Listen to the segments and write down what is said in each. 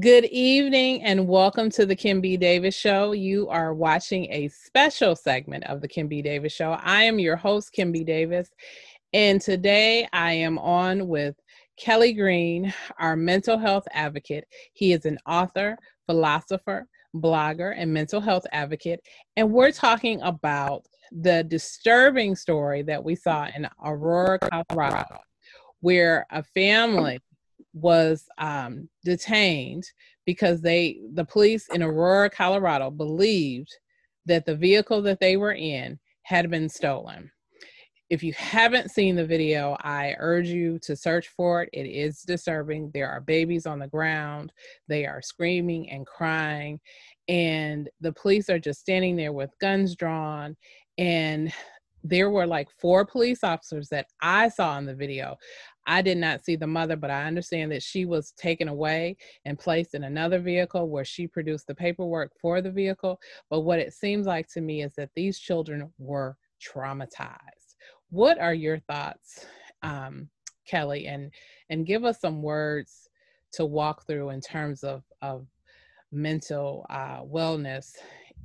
Good evening and welcome to the Kim B. Davis Show. You are watching a special segment of the Kim B. Davis Show. I am your host, Kim B. Davis, and today I am on with Kelly Greene, our mental health advocate. He is an author, philosopher, blogger, and mental health advocate, and we're talking about the disturbing story that we saw in Aurora, Colorado, where a family was um, detained because they the police in Aurora, Colorado believed that the vehicle that they were in had been stolen. If you haven't seen the video, I urge you to search for it. It is disturbing. There are babies on the ground. They are screaming and crying. And the police are just standing there with guns drawn. And there were like four police officers that I saw in the video. I did not see the mother, but I understand that she was taken away and placed in another vehicle where she produced the paperwork for the vehicle. But what it seems like to me is that these children were traumatized. What are your thoughts, um, Kelly? And and give us some words to walk through in terms of of mental uh, wellness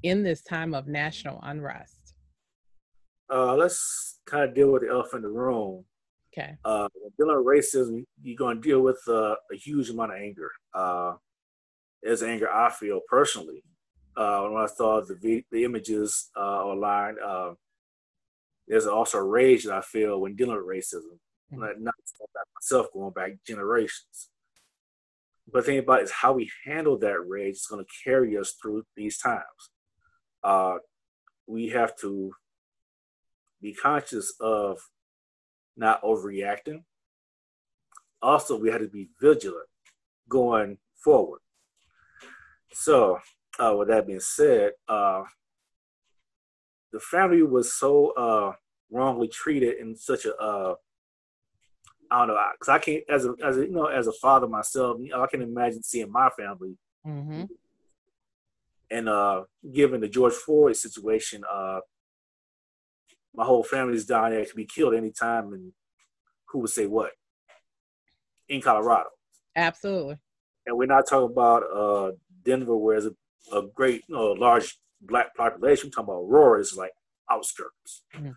in this time of national unrest. Uh, let's kind of deal with the elephant in the room Okay. Uh, dealing with racism, you're going to deal with uh, a huge amount of anger. Uh, there's anger I feel personally uh, when I saw the the images uh, online. Uh, there's also rage that I feel when dealing with racism. Mm-hmm. Not, not myself going back generations. But the thing about it is how we handle that rage is going to carry us through these times. Uh, we have to be conscious of not overreacting. Also, we had to be vigilant going forward. So, uh, with that being said, uh, the family was so uh, wrongly treated in such a uh, I don't know, because I can't as a as a you know as a father myself, you know, I can imagine seeing my family. Mm-hmm. And uh, given the George Floyd situation, uh, my whole family's down there to be killed anytime, and who would say what in Colorado? Absolutely. And we're not talking about uh, Denver, where there's a, a great, you know, large black population. We're talking about Aurora is like outskirts. Mm-hmm.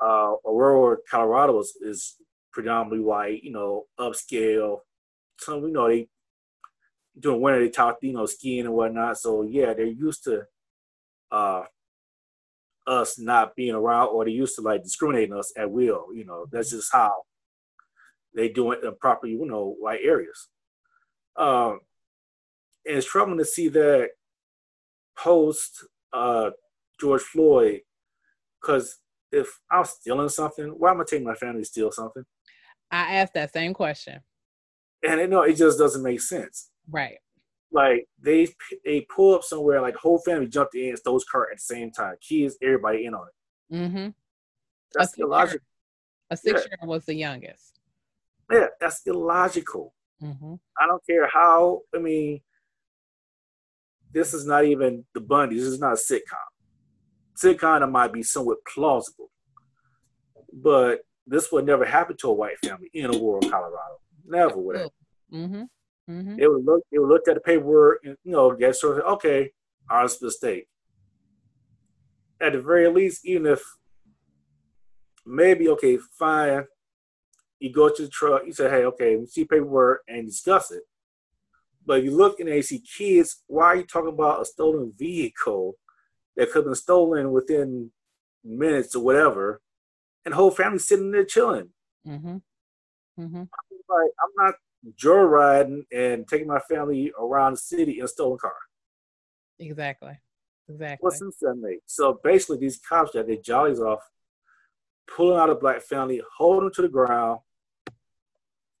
Uh, Aurora, Colorado is, is predominantly white, you know, upscale. Some, you know, they during winter they talk, you know, skiing and whatnot. So yeah, they're used to uh, us not being around or they used to like discriminating us at will. You know, that's just how they do it in proper, you know, white areas. Um, and it's troubling to see that post uh, George Floyd, because if I'm stealing something, why am I taking my family to steal something? I asked that same question. And you know, it just doesn't make sense. Right like they they pull up somewhere like whole family jumped in and stole his car at the same time. Kids, everybody in on it. Mm-hmm. That's a illogical. A six year old was the youngest. Yeah, that's illogical. Mm-hmm. I don't care how. I mean, this is not even the Bundy. This is not a sitcom. Sitcom might be somewhat plausible, but this would never happen to a white family in a rural Colorado. Never would. Mm-hmm. Mm-hmm. It would look. It would look at the paperwork, and, you know, get sort of okay, honest mistake. At the very least, even if maybe okay, fine, you go to the truck, you say, hey, okay, we see paperwork and discuss it. But if you look and you see kids. Why are you talking about a stolen vehicle that could have been stolen within minutes or whatever, and whole family sitting there chilling? Mm-hmm. Mm-hmm. Like, I'm not joyriding and taking my family around the city in a stolen car. Exactly. Exactly. What sense that make? So basically, these cops got their jollies off, pulling out a black family, holding them to the ground,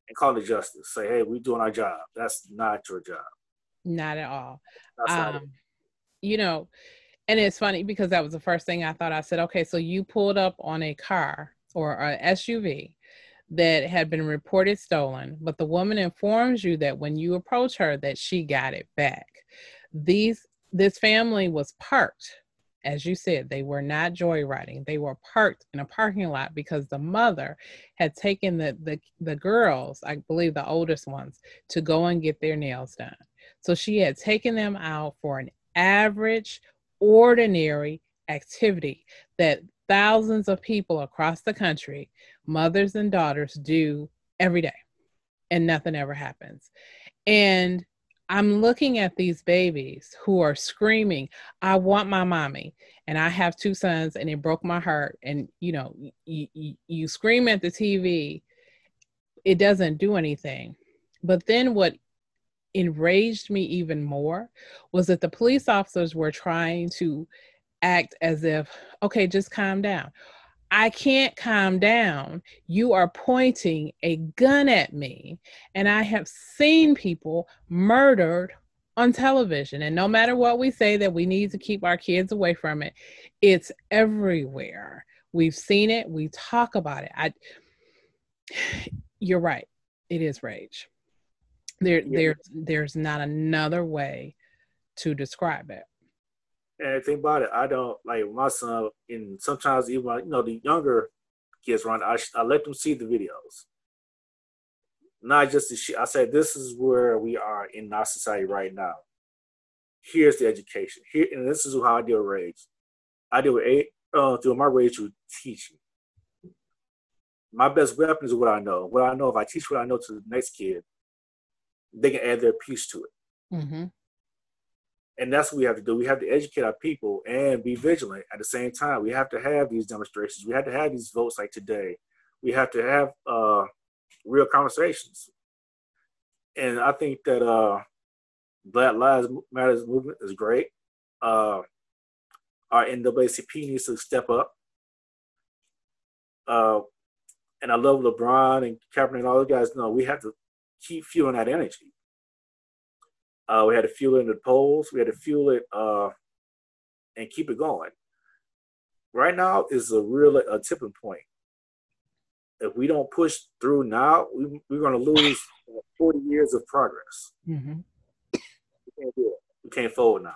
and calling the justice. Say, hey, we're doing our job. That's not your job. Not at all. Um, you know, and it's funny because that was the first thing I thought. I said, okay, so you pulled up on a car or a SUV that had been reported stolen, but the woman informs you that when you approach her that she got it back. These this family was parked as you said, they were not joyriding. They were parked in a parking lot because the mother had taken the, the, the girls, I believe the oldest ones, to go and get their nails done. So she had taken them out for an average, ordinary activity that thousands of people across the country, mothers and daughters, do every day, and nothing ever happens. And I'm looking at these babies who are screaming, I want my mommy. And I have two sons, and it broke my heart. And you know, you, you, scream at the TV, it doesn't do anything. But then what enraged me even more was that the police officers were trying to act as if, okay, just calm down. I can't calm down. You are pointing a gun at me. And I have seen people murdered on television. And no matter what we say that we need to keep our kids away from it, it's everywhere. We've seen it, we talk about it. I you're right. It is rage. There yeah. there's there's not another way to describe it. And think about it, I don't like my son, and sometimes even you know the younger kids run. I, I let them see the videos, not just the shit. I said this is where we are in our society right now. Here's the education. Here, and this is how I deal with rage. I deal with eight uh, through my rage with teaching. My best weapon is what I know. What I know, if I teach what I know to the next kid, they can add their piece to it. Mm-hmm and that's what we have to do. We have to educate our people and be vigilant at the same time. We have to have these demonstrations. We have to have these votes like today. We have to have uh, real conversations. And I think that uh, Black Lives Matters movement is great. Uh, our NAACP needs to step up. Uh, and I love LeBron and Kaepernick and all the guys. No, we have to keep fueling that energy uh, we had to fuel it in the polls. We had to fuel it uh, and keep it going. Right now is a real a tipping point. If we don't push through now, we, we're going to lose 40 years of progress. Mm-hmm. We can't do it. We can't fold now.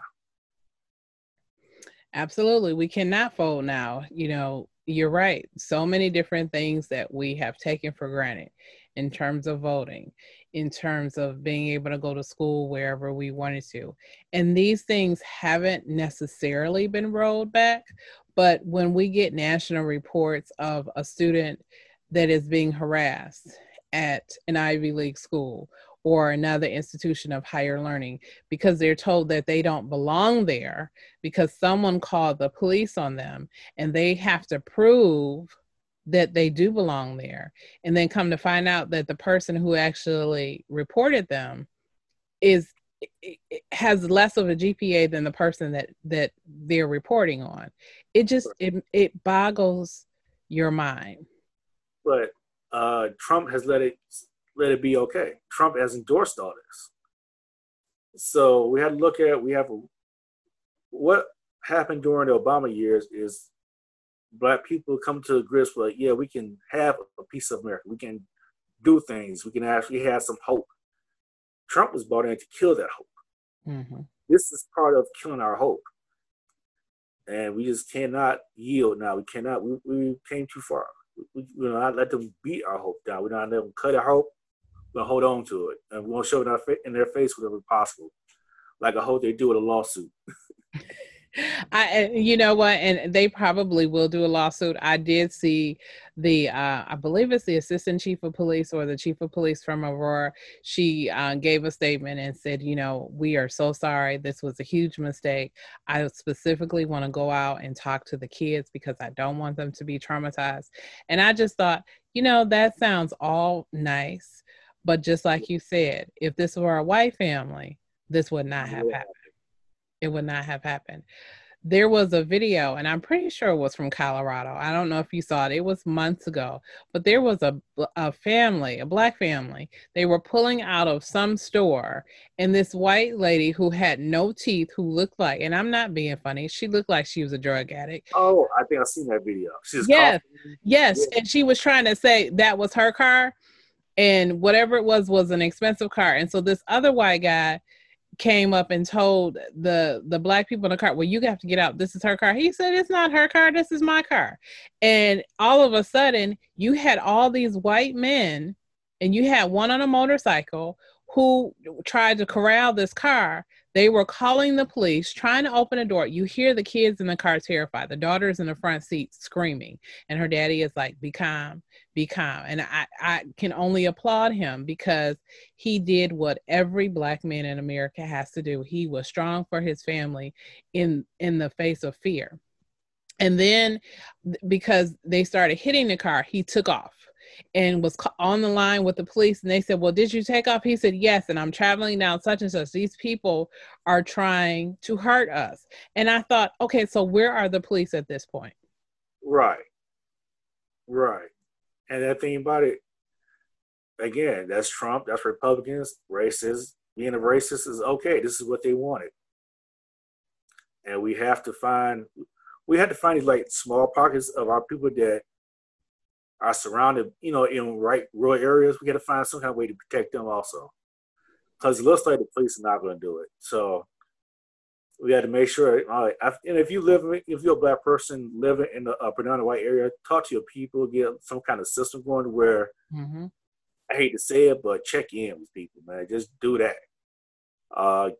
Absolutely. We cannot fold now. You know, you're right. So many different things that we have taken for granted in terms of voting, in terms of being able to go to school wherever we wanted to. And these things haven't necessarily been rolled back, but when we get national reports of a student that is being harassed at an Ivy League school or another institution of higher learning because they're told that they don't belong there because someone called the police on them and they have to prove that they do belong there and then come to find out that the person who actually reported them is has less of a GPA than the person that that they're reporting on. It just it it boggles your mind. But uh, Trump has let it let it be okay. Trump has endorsed all this. So we had to look at we have a, what happened during the Obama years is black people come to grips with, yeah, we can have a piece of America. We can do things. We can actually have some hope. Trump was brought in to kill that hope. Mm-hmm. This is part of killing our hope. And we just cannot yield now. We cannot, we, we came too far. We, we will not let them beat our hope down. We're not let them cut our hope. To hold on to it. And we're going to show it in, our, in their face whenever possible. Like I hope they do with a lawsuit. I, you know what, and they probably will do a lawsuit. I did see the, uh, I believe it's the assistant chief of police or the chief of police from Aurora. She uh, gave a statement and said, you know, we are so sorry. This was a huge mistake. I specifically want to go out and talk to the kids because I don't want them to be traumatized. And I just thought, you know, that sounds all nice, but just like you said, if this were a white family, this would not have happened it would not have happened. There was a video, and I'm pretty sure it was from Colorado. I don't know if you saw it. It was months ago, but there was a, a family, a black family. They were pulling out of some store, and this white lady who had no teeth, who looked like, and I'm not being funny, she looked like she was a drug addict. Oh, I think I've seen that video. She's yes, coughing. yes, yeah. and she was trying to say that was her car, and whatever it was was an expensive car. And so this other white guy came up and told the the black people in the car, "Well, you have to get out. This is her car." He said, "It's not her car. This is my car." And all of a sudden, you had all these white men, and you had one on a motorcycle who tried to corral this car. They were calling the police, trying to open a door. You hear the kids in the car terrified. The daughter's in the front seat screaming, and her daddy is like, "Be calm, be calm." And I, I can only applaud him because he did what every black man in America has to do. He was strong for his family in in the face of fear. And then, because they started hitting the car, he took off and was on the line with the police and they said well did you take off? He said yes and i'm traveling down such and such. These people are trying to hurt us. And i thought okay so where are the police at this point? Right. Right. And that thing about it again that's trump that's republicans racist being a racist is okay. This is what they wanted. And we have to find we had to find like small pockets of our people that are surrounded, you know, in right rural areas, we got to find some kind of way to protect them also. Because it looks like the police are not going to do it. So we got to make sure. Right, and if you live, if you're a black person living in a, predominant white area, talk to your people, get some kind of system going where. Mm-hmm. I hate to say it, but check in with people, man. Just do that. Uh,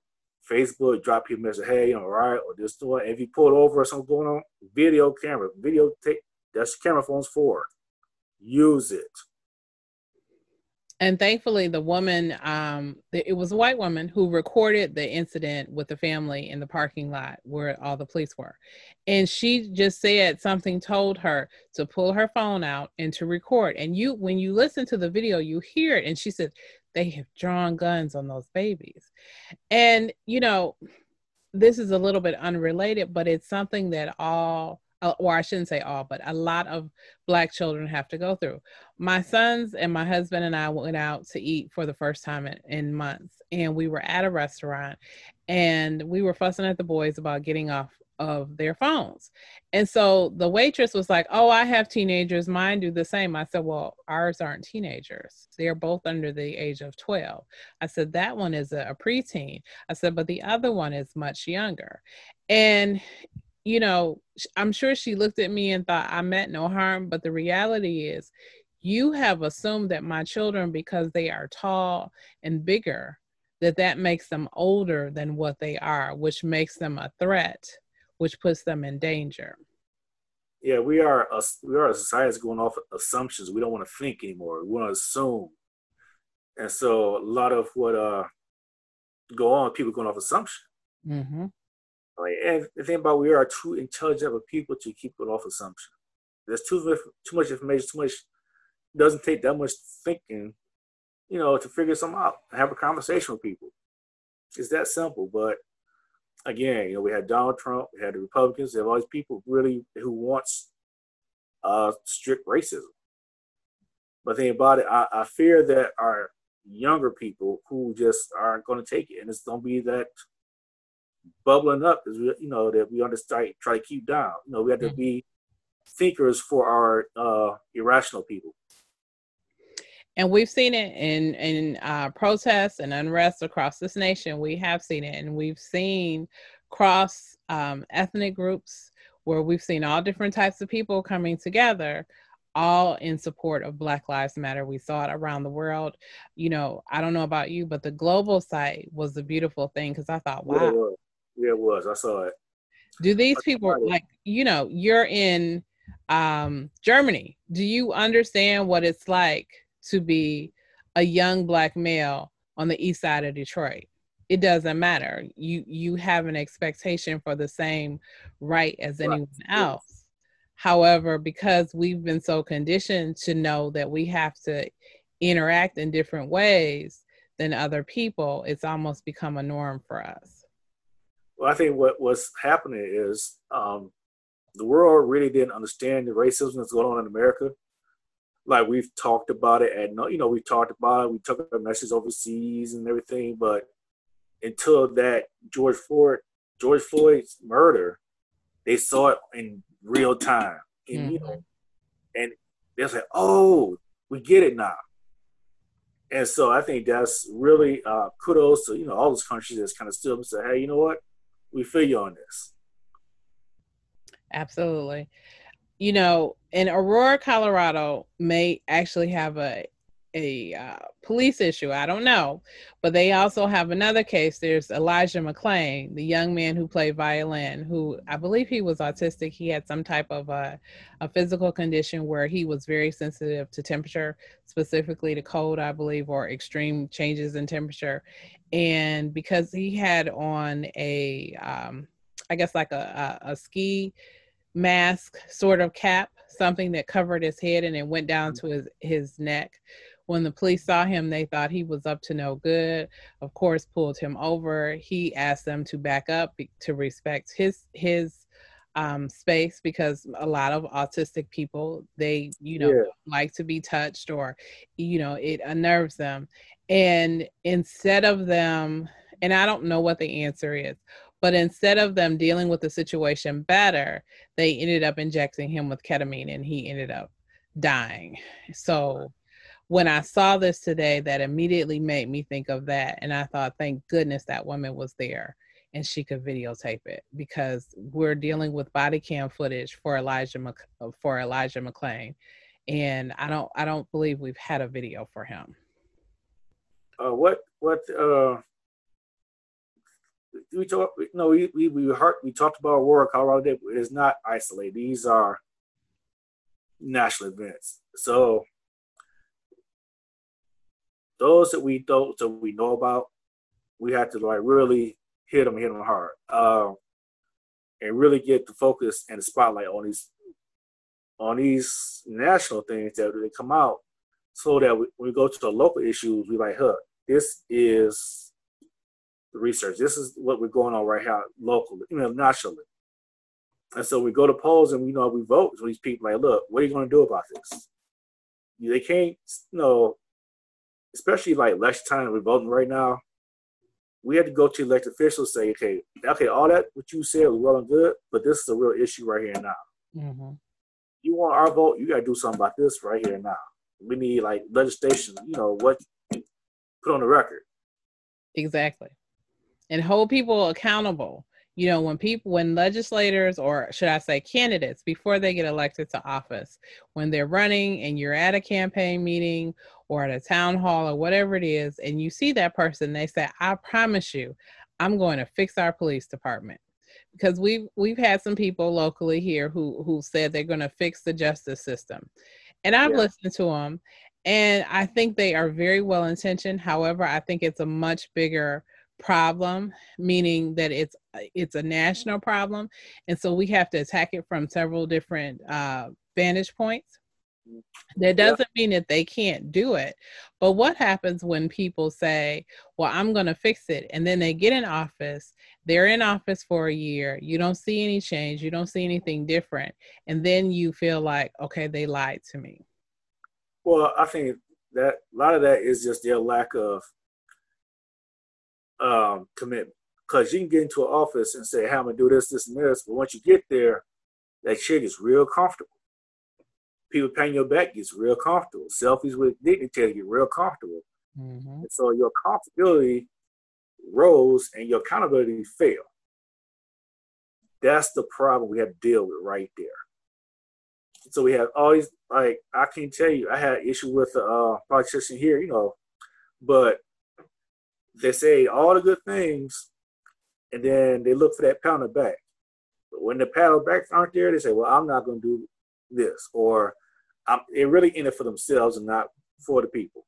Facebook, drop people a message, hey, all right, or this doing. If you pull over or something going on, video camera, video take. That's camera phones for use it. And thankfully, the woman, um, it was a white woman who recorded the incident with the family in the parking lot where all the police were. And she just said something told her to pull her phone out and to record. And you, when you listen to the video, you hear it. And she said, they have drawn guns on those babies. And, you know, this is a little bit unrelated, but it's something that all Uh, or I shouldn't say all, but a lot of Black children have to go through. My sons and my husband and I went out to eat for the first time in, in months, and we were at a restaurant and we were fussing at the boys about getting off of their phones. And so the waitress was like, Oh, I have teenagers. Mine do the same. I said, Well, ours aren't teenagers. They're both under the age of 12. I said, That one is a, a preteen. I said, But the other one is much younger. And you know, I'm sure she looked at me and thought I meant no harm, but the reality is, you have assumed that my children, because they are tall and bigger, that that makes them older than what they are, which makes them a threat, which puts them in danger. Yeah, we are a, we are a society that's going off assumptions. We don't want to think anymore. We want to assume, and so a lot of what uh go on, people going off assumption. Mm-hmm. And the thing about we are too intelligent of a people to keep it off assumption. There's too too much information, too much. Doesn't take that much thinking, you know, to figure something out. Have a conversation with people. It's that simple. But again, you know, we had Donald Trump, we had the Republicans, we have all these people really who wants uh, strict racism. But the thing about it, I, I fear that our younger people who just aren't going to take it, and it's going to be that bubbling up is you know that we understand try to keep down. You know, we have to mm-hmm. be thinkers for our uh, irrational people. And we've seen it in in uh, protests and unrest across this nation. We have seen it, and we've seen cross um, ethnic groups where we've seen all different types of people coming together all in support of Black Lives Matter. We saw it around the world. You know, I don't know about you, but the global site was a beautiful thing because I thought, wow, yeah, it was. I saw it. Do these people like you know you're in um, Germany? Do you understand what it's like to be a young black male on the east side of Detroit? It doesn't matter. You you have an expectation for the same right as anyone right. else. However, because we've been so conditioned to know that we have to interact in different ways than other people, it's almost become a norm for us. Well, I think what was happening is um, the world really didn't understand the racism that's going on in America. Like we've talked about it, and you know, we talked about it. We took our message overseas and everything, but until that George Floyd, George Floyd's murder, they saw it in real time, and mm-hmm. you know, and they say, "Oh, we get it now." And so I think that's really uh, kudos to you know all those countries that's kind of still say, "Hey, you know what? We feel you on this. Absolutely. You know, in Aurora, Colorado may actually have a a uh, police issue. I don't know, but they also have another case. There's Elijah McClain, the young man who played violin, who I believe he was autistic. He had some type of a, a physical condition where he was very sensitive to temperature, specifically to cold, I believe, or extreme changes in temperature. And because he had on a, um, I guess like a, a, a ski mask sort of cap, something that covered his head and it went down to his, his neck when the police saw him, they thought he was up to no good. Of course, pulled him over. He asked them to back up to respect his his um, space because a lot of autistic people they you know yeah. like to be touched or you know it unnerves them. And instead of them, and I don't know what the answer is, but instead of them dealing with the situation better, they ended up injecting him with ketamine and he ended up dying. So when I saw this today, that immediately made me think of that. And I thought, thank goodness that woman was there and she could videotape it because we're dealing with body cam footage for Elijah Mc, for Elijah McClain, and I don't I don't believe we've had a video for him. Uh, what what uh, we talked no we we we heard we talked about Aurora, Colorado. It is not isolated. These are national events. So those that we don't that we know about, we have to like really hit them, hit them hard, uh, and really get the focus and the spotlight on these on these national things that they come out, so that we, when we go to the local issues, we like, huh, this is the research. This is what we're going on right now locally, you know, nationally. And so we go to polls and we know we vote for these people like, look, what are you going to do about this? They can't, you know, especially like election time we're voting right now, we had to go to elected officials say, okay, okay, all that what you said was well and good, but this is a real issue right here and now. Mm-hmm. You want our vote, you got to do something about this right here and now. We need like legislation, you know, what put on the record. Exactly, and hold people accountable. You know when people when legislators or should i say candidates before they get elected to office when they're running and you're at a campaign meeting or at a town hall or whatever it is and you see that person they say i promise you i'm going to fix our police department. Because we've we've had some people locally here who who said they're going to fix the justice system and i've yeah. listened to them and i think they are very well intentioned however i think it's a much bigger problem meaning that it's it's a national problem and so we have to attack it from several different uh, vantage points that doesn't yeah. mean that they can't do it but what happens when people say well i'm going to fix it and then they get in office they're in office for a year you don't see any change you don't see anything different and then you feel like okay they lied to me well i think that a lot of that is just their lack of um, commitment. Because you can get into an office and say, hey, I'm to do this, this, and this. But once you get there, that shit gets real comfortable. People paying your back gets real comfortable. Selfies with dignitary get real comfortable. Mm-hmm. so your comfortability rose and your accountability fell. That's the problem we have to deal with right there. So we have all these, like, I can tell you, I had issue with a uh, politician here, you know, but they say all the good things, and then they look for that pound back. But when the paddle backs aren't there, they say, "Well, I'm not going to do this," or I'm, they're really in it for themselves and not for the people.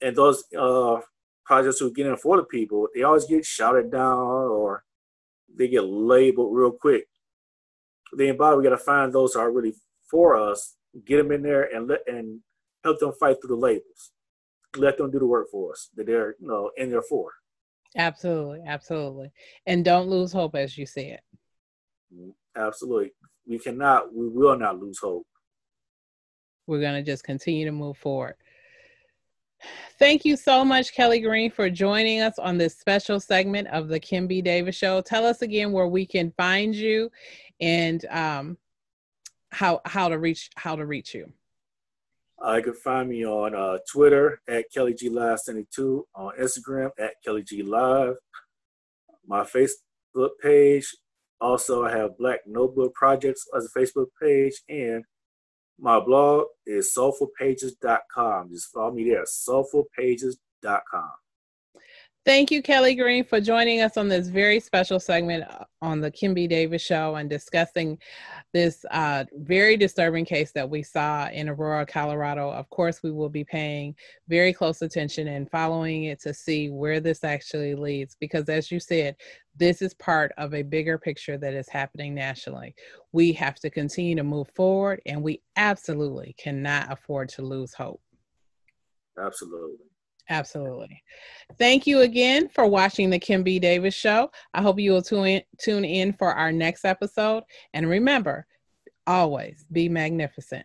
And those uh, projects who get in for the people, they always get shouted down or they get labeled real quick. Then, bottom, we got to find those who are really for us, get them in there, and let and help them fight through the labels let them do the work for us that they're you know in there for. Absolutely, absolutely, and don't lose hope, as you said. Absolutely, we cannot, we will not lose hope. We're going to just continue to move forward. Thank you so much, Kelly Greene, for joining us on this special segment of the Kim B. Davis Show. Tell us again where we can find you and um, how how to reach how to reach you. Uh, you can find me on uh, Twitter at Kelly G Live 72, on Instagram at Kelly G Live, my Facebook page. Also, I have Black Notebook Projects as a Facebook page, and My blog is soulfulpages.com. Just follow me there, soulfulpages.com. Thank you, Kelly Greene, for joining us on this very special segment on the Kim B. Davis Show and discussing this uh, very disturbing case that we saw in Aurora, Colorado. Of course, we will be paying very close attention and following it to see where this actually leads, because as you said, this is part of a bigger picture that is happening nationally. We have to continue to move forward, and we absolutely cannot afford to lose hope. Absolutely. Absolutely. Thank you again for watching the Kim B. Davis Show. I hope you will tune tune in for our next episode. And remember, always be magnificent.